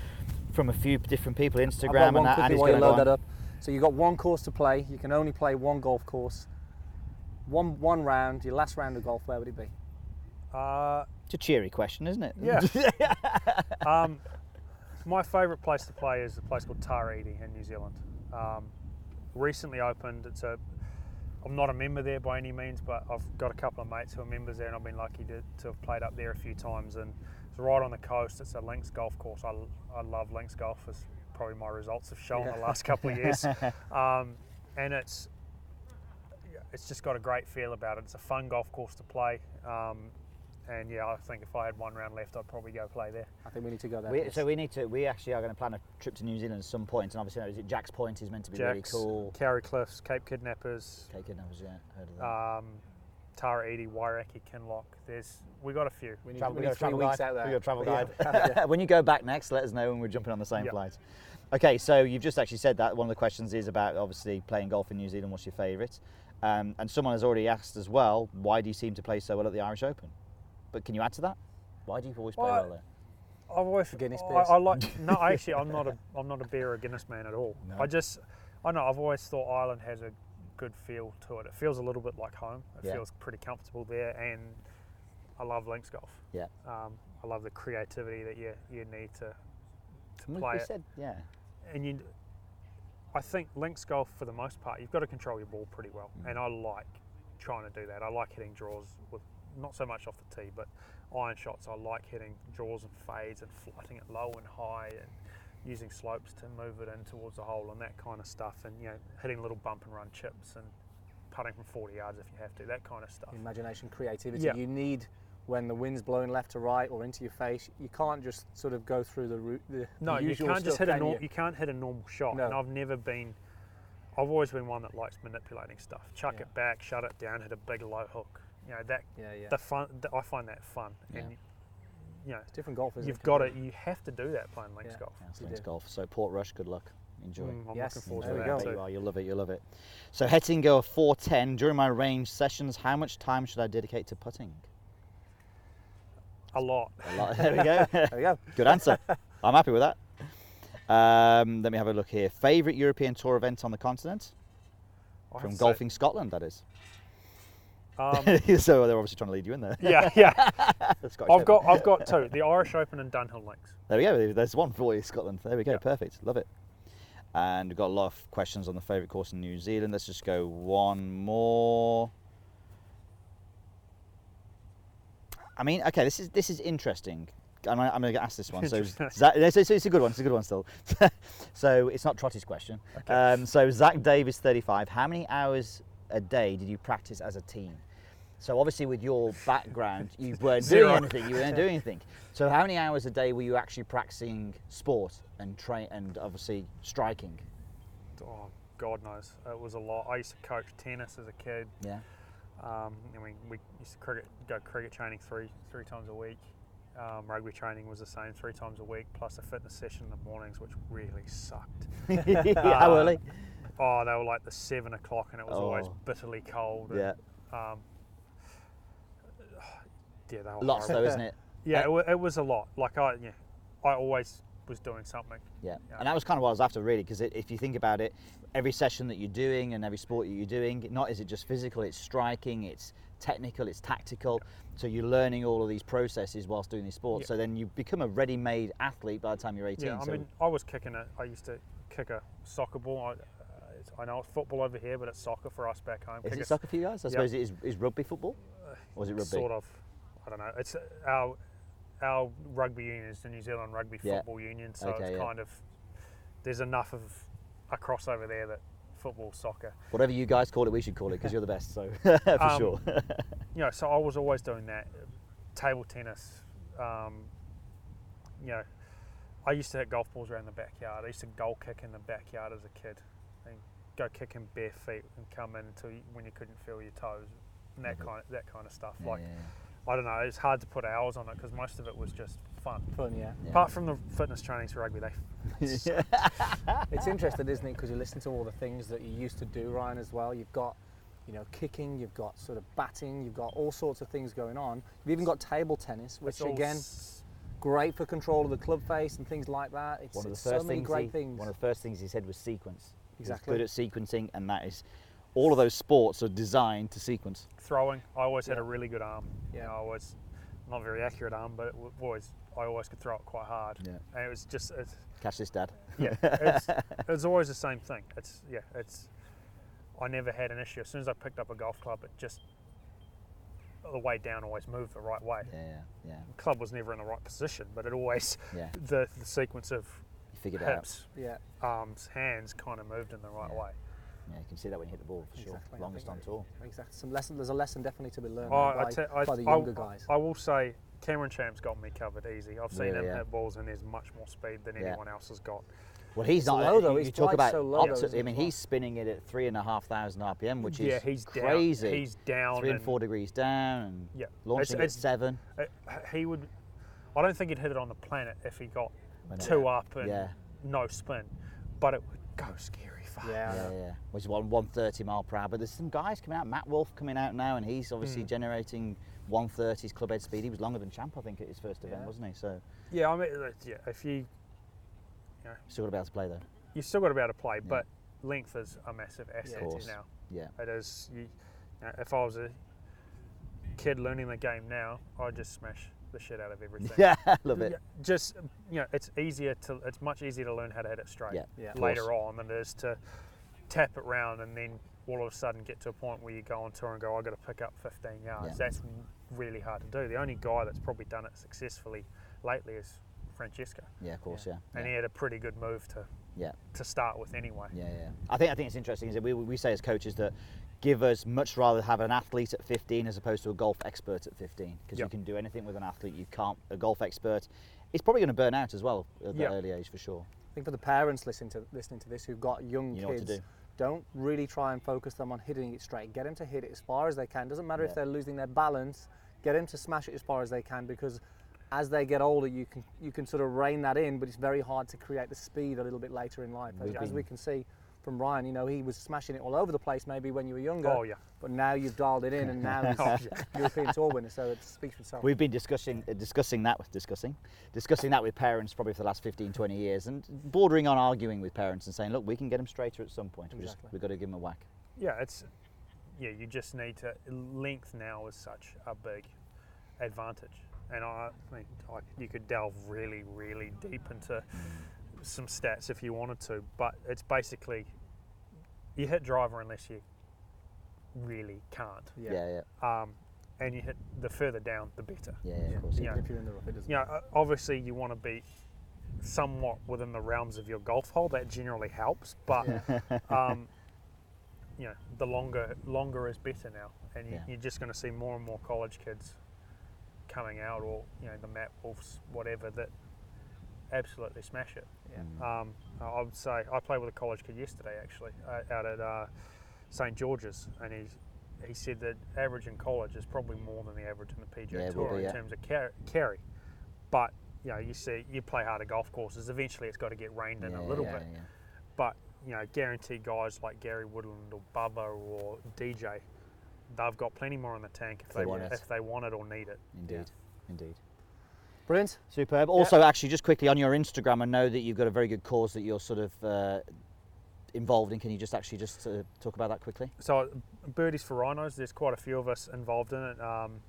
from a few different people, Instagram and that. quickly Andy's while you going to load go that up. So you've got one course to play. You can only play one golf course. One one round. Your last round of golf. Where would it be? Uh, It's a cheery question, isn't it? Yeah. [laughs] um, my favourite place to play is a place called Tara Iti in New Zealand. Um, recently opened. It's a. I'm not a member there by any means, but I've got a couple of mates who are members there, and I've been lucky to, to have played up there a few times. And it's right on the coast. It's a links golf course. I, I love links golf, as probably my results have shown Yeah. the last couple of years. [laughs] um, and it's it's just got a great feel about it. It's a fun golf course to play. Um, and yeah, I think if I had one round left, I'd probably go play there. I think we need to go there. We, so we need to. We actually are going to plan a trip to New Zealand at some point. point, and obviously, is it Jack's Point is meant to be really Jacks, cool. Kauri Cliffs, Cape Kidnappers, Cape Kidnappers, yeah, heard of that. um, Tara Iti, Wairakei, Kinloch. There's we got a few. we need, Travel- we we need got a three travel weeks guide. out there. We got a travel Yeah. guide. [laughs] [laughs] when you go back next, let us know when we're jumping on the same Yep. flight. Okay, so you've just actually said that one of the questions is about obviously playing golf in New Zealand. What's your favourite? Um, and someone has already asked as well, why do you seem to play so well at the Irish Open? But can you add to that? Why do you always play Well, well there? I've always Guinness I, beers. I like [laughs] no, actually, I'm not a I'm not a beer or Guinness man at all. No. I just I know I've always thought Ireland has a good feel to it. It feels a little bit like home. It Yeah. feels pretty comfortable there, and I love links golf. Yeah. Um, I love the creativity that you you need to to play it. said, yeah. and you, I think links golf for the most part, you've got to control your ball pretty well, Mm. and I like trying to do that. I like hitting draws with not so much off the tee, but iron shots. I like hitting draws and fades and flighting it low and high and using slopes to move it in towards the hole and that kind of stuff, and you know hitting little bump and run chips and putting from 40 yards if you have to, that kind of stuff. Imagination, creativity. Yeah. You need when the wind's blowing left to right or into your face. You can't just sort of go through the route. The, No, the you can't just stuff, hit a can norm- you? you? can't hit a normal shot. No. And I've never been. I've always been one that likes manipulating stuff. Chuck Yeah. it back, shut it down, hit a big low hook. You know that. Yeah, yeah. The fun. th- I find that fun. Yeah. And you know, It's different golf, isn't you've it? got it. You have to do that playing links Yeah. golf. That's You links golf. So Portrush, good luck. Enjoy. Mm, I'm Yes, looking forward there to that go. You are, you'll love it, you'll love it. So Hettinger 410, during my range sessions, how much time should I dedicate to putting? A lot. A lot. There we go. [laughs] There we go. Good answer. I'm happy with that. Um, let me have a look here. Favourite European Tour event on the continent? I From to say- Golfing Scotland, that is. Um, [laughs] so they're obviously trying to lead you in there. yeah, yeah. [laughs] I've Open. got I've got two: the Irish Open and Dunhill Links. There we go. There's one for you, Scotland. There we go. Yeah. Perfect. Love it. And we've got a lot of questions on the favourite course in New Zealand. Let's just go one more. I mean, okay, this is this is interesting. I'm, I'm going to ask this one. So, Zach, it's, it's- a good one. It's a good one still. [laughs] so, it's not Trotty's question. Um, so, Zach Davis, 35. How many hours a day did you practice as a team? So, obviously, with your background, you [laughs] weren't doing anything. You weren't doing anything. So, how many hours a day were you actually practicing sport and train and obviously striking? Oh, God knows. It was a lot. I used to coach tennis as a kid. Yeah. Um, I mean, we used to cricket, go cricket training three three times a week. Um, rugby training was the same, three times a week, plus a fitness session in the mornings, which really sucked. [laughs] how Uh, early? Oh, they were like the seven o'clock, and it was always Oh. bitterly cold. and, Yeah. Um, [sighs] yeah, they were Lots horrible. though, isn't it? Yeah, it, it was a lot. Like I, yeah, I always was doing something. Yeah. Yeah. And that was kind of what I was after, really, because if you think about it, every session that you're doing and every sport that you're doing, not is it just physical, it's striking, it's technical, it's tactical. So you're learning all of these processes whilst doing these sports. Yeah. So then you become a ready made athlete by the time you're 18. Yeah, I so mean, I was kicking it. I used to kick a soccer ball. I, uh, I know it's football over here, but it's soccer for us back home. is Kick it a- soccer for you guys? I Yeah. suppose it is, is rugby football? Or is it rugby? Sort of. I don't know. It's uh, our our rugby union is the New Zealand Rugby Yeah. Football Union, so Okay, it's yeah. kind of there's enough of a crossover there that football, soccer. Whatever you guys call it, we should call it because you're the best. So [laughs] for Um, sure. you know, so I was always doing that. Table tennis, um, you know, I used to hit golf balls around the backyard. I used to goal kick in the backyard as a kid, and go kicking bare feet and come in until you, when you couldn't feel your toes, and that Mhm. kind of that kind of stuff. Yeah, like yeah, I don't know, it's hard to put hours on it because most of it was just fun. Fun, yeah. yeah. Apart from the fitness trainings for rugby, they [laughs] It's interesting, isn't it? Because you listen to all the things that you used to do, Ryan, as well. You've got, you know, kicking. You've got sort of batting. You've got all sorts of things going on. You've even got table tennis, which again, s- great for control of the club face and things like that. It's, one of the it's first so many things great he, things. One of the first things he said was sequence. He's Exactly. good at sequencing, and that is all of those sports are designed to sequence. throwing. I always had a really good arm. You Yeah. know, I was not very accurate arm, but it w- always I always could throw it quite hard. Yeah. And it was just it's, Catch this, Dad. [laughs] yeah, it's, it's always the same thing. It's yeah, it's I never had an issue. As soon as I picked up a golf club, it just the way down always moved the right way. Yeah, yeah, The club was never in the right position, but it always yeah. the, the sequence of You figured it out. yeah, arms, hands kind of moved in the right Yeah. way. Yeah, you can see that when you hit the ball for sure. Exactly, I Longest on tour. exactly. Some lesson. There's a lesson definitely to be learned Oh, by, I te- by the I- younger guys. I will say Cameron Champ's got me covered easy. I've seen Really, him yeah. hit balls and there's much more speed than Yeah. anyone else has got. Well, he's It's not. low, though. You His talk about so low, though, opposite- isn't I mean, as well? he's spinning it at three and a half thousand RPM, which is yeah, is he's crazy. down. He's down. three and and four degrees down, and Yeah, launching It's- at seven. it- he would. I don't think he'd hit it on the planet if he got When it- two up and Yeah. no spin, but it would go scary fast. yeah, I Yeah, yeah. Which is one 130 mile per hour. But there's some guys coming out. Matt Wolff coming out now, and he's obviously Mm. generating 130s club head speed. He was longer than Champ, I think, at his first event, Yeah. wasn't he? So Yeah, I mean, uh, yeah. If you, still got to be able to play though. you still got to be able to play, but length is a massive asset course. now. Yeah. It is. You, you know, if I was a kid learning the game now, I'd just smash the shit out of everything. [laughs] Yeah, love it. Yeah, just you know, it's easier to it's much easier to learn how to hit it straight Yeah, Yeah. later on than it is to tap it round and then all of a sudden get to a point where you go on tour and go, I got to pick up 15 yards. Yeah. That's really hard to do. The only guy that's probably done it successfully lately is Francesco, Yeah, of course. Yeah. and yeah. he had a pretty good move to Yeah. to start with anyway. Yeah, yeah. I think I think it's interesting is that we, we say as coaches that give us much rather have an athlete at 15 as opposed to a golf expert at 15 because you can do anything with an athlete. You can't a golf expert. It's probably going to burn out as well at Yep. that early age for sure. I think for the parents listening to listening to this who've got young You know what to kids, do. don't really try and focus them on hitting it straight. Get them to hit it as far as they can. Doesn't matter Yeah. if they're losing their balance. Get them to smash it as far as they can because as they get older, you can you can sort of rein that in, but it's very hard to create the speed a little bit later in life. As, We've as we can see from Ryan, you know, he was smashing it all over the place maybe when you were younger. Oh yeah, But now you've dialed it in, and now [laughs] Oh, he's [laughs] European Tour winner, so it speaks for itself. We've been discussing uh, discussing that with discussing discussing that with parents probably for the last 15 20 years and bordering on arguing with parents and saying look we can get them straighter at some point we just Exactly. we've got to give them a whack yeah. It's yeah. You just need to length now is such a big advantage, and I, I mean, I, you could delve really, really deep into some stats if you wanted to, but it's basically you hit driver unless you really can't. Yeah. Yeah, yeah, Um, and you hit the further down, the better. yeah, yeah, Yeah. of course. Yeah. If you're in the rough, it doesn't. You know, obviously you want to be somewhat within the realms of your golf hole. That generally helps, but [laughs] um, you know, the longer longer is better now, and you, Yeah. you're just going to see more and more college kids coming out, or you know, the Matt Wolffs, whatever, that absolutely smash it. Yeah. Um, I would say I played with a college kid yesterday, actually, uh, out at uh, St George's, and he's he said that average in college is probably more than the average in the PGA Yeah, Tour be, in yeah. terms of car- carry. But you know, you see, you play harder golf courses. Eventually, it's got to get reined in yeah, a little yeah, bit. yeah. But you know, guarantee guys like Gary Woodland or Bubba or DJ, they've got plenty more in the tank if They they, want it. if they want it or need it. Indeed, indeed. Brilliant. Superb. Also, actually, just quickly on your Instagram, I know that you've got a very good cause that you're sort of uh, involved in. Can you just actually just uh, talk about that quickly? So, Birdies for Rhinos, there's quite a few of us involved in it. Um,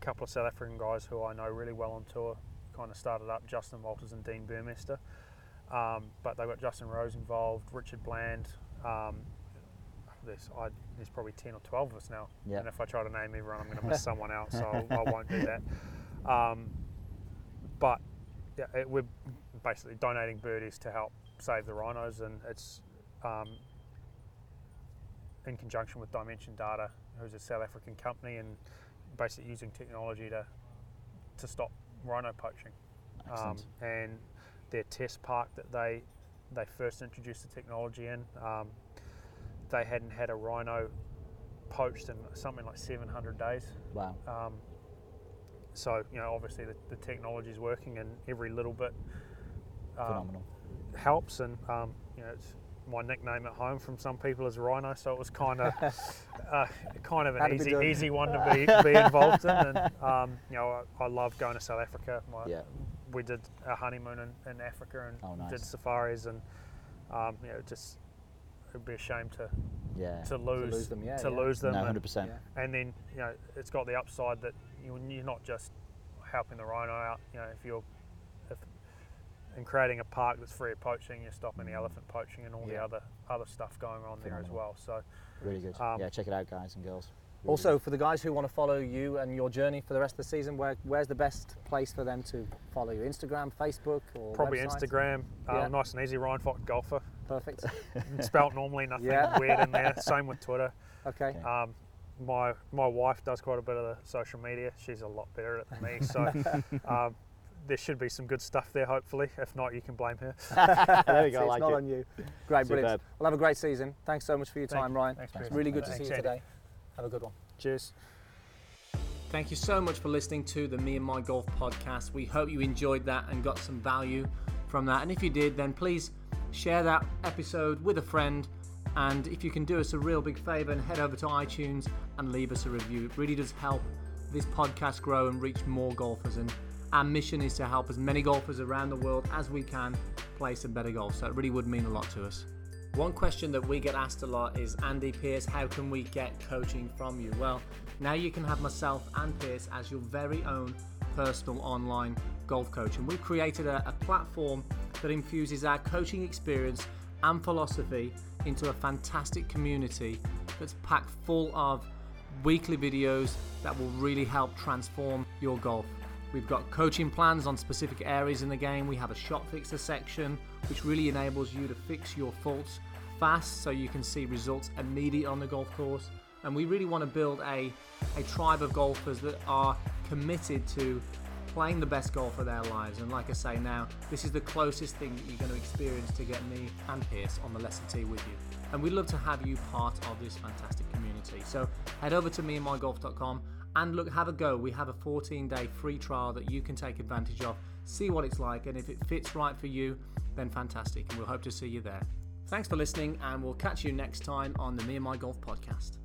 a couple of South African guys who I know really well on tour kind of started up, Justin Walters and Dean Burmester. Um, but they've got Justin Rose involved, Richard Bland. Um, there's, I, there's probably 10 or 12 of us now. Yeah. And if I try to name everyone, I'm going to miss someone out, so I won't do that. [laughs] Um, but yeah, it, we're basically donating birdies to help save the rhinos, and it's um, in conjunction with Dimension Data, who's a South African company, and basically using technology to to stop rhino poaching. Um, and their test park that they they first introduced the technology in, um, they hadn't had a rhino poached in something like 700 days. Wow. Um, so you know, obviously the, the technology is working, and every little bit um, Phenomenal. helps. And um, you know, it's my nickname at home from some people is Rhino, so it was kind of [laughs] uh, kind of an to be easy easy one to be, be involved in. And um, you know, I, I love going to South Africa. My, Yeah. We did a honeymoon in, in Africa and Oh, nice. did safaris, and um, you know, just it'd be a shame to Yeah. to lose lose them, yeah, to yeah. lose them. No, hundred percent. And then you know it's got the upside that you, you're not just helping the rhino out. You know, if you're if, in creating a park that's free of poaching, you're stopping the elephant poaching and all the other other stuff going on there as well. So Really good. Um, yeah, check it out, guys and girls. Really Also, for the guys who want to follow you and your journey for the rest of the season, where, where's the best place for them to follow you? Instagram, Facebook, or probably website? Instagram, um, Yeah. nice and easy. Ryan Fox golfer, Perfect. [laughs] spelt normally, nothing Yeah. weird in there. Same with Twitter. Okay. Okay. Um, my my wife does quite a bit of the social media. She's a lot better at it than me, so [laughs] um, there should be some good stuff there. Hopefully, if not, you can blame her. [laughs] there we go. [laughs] I it's like not it. on you. Great, brilliant. Superb. Well, have a great season. Thanks so much for your Thank time, you. Ryan. Thanks, Thanks, Really good to Thanks, see you Andy. today. Have a good one. Cheers. Thank you so much for listening to the Me and My Golf podcast. We hope you enjoyed that and got some value from that. And if you did, then please share that episode with a friend. And if you can do us a real big favor and head over to iTunes and leave us a review, it really does help this podcast grow and reach more golfers. And our mission is to help as many golfers around the world as we can play some better golf. So it really would mean a lot to us. One question that we get asked a lot is Andy Piers, how can we get coaching from you? Well, now you can have myself and Piers as your very own personal online golf coach. And we've created a, a platform that infuses our coaching experience and philosophy into a fantastic community that's packed full of weekly videos that will really help transform your golf. We've got coaching plans on specific areas in the game. We have a shot fixer section, which really enables you to fix your faults fast so you can see results immediate on the golf course. And we really want to build a, a tribe of golfers that are committed to playing the best golf of their lives. And like I say now, this is the closest thing that you're going to experience to get me and Piers on the lesson tee with you. And we'd love to have you part of this fantastic community. So head over to meandmygolf.com and look, have a go. We have a 14 day free trial that you can take advantage of, see what it's like, and if it fits right for you, then fantastic. And we'll hope to see you there. Thanks for listening, and we'll catch you next time on the Me and My Golf podcast.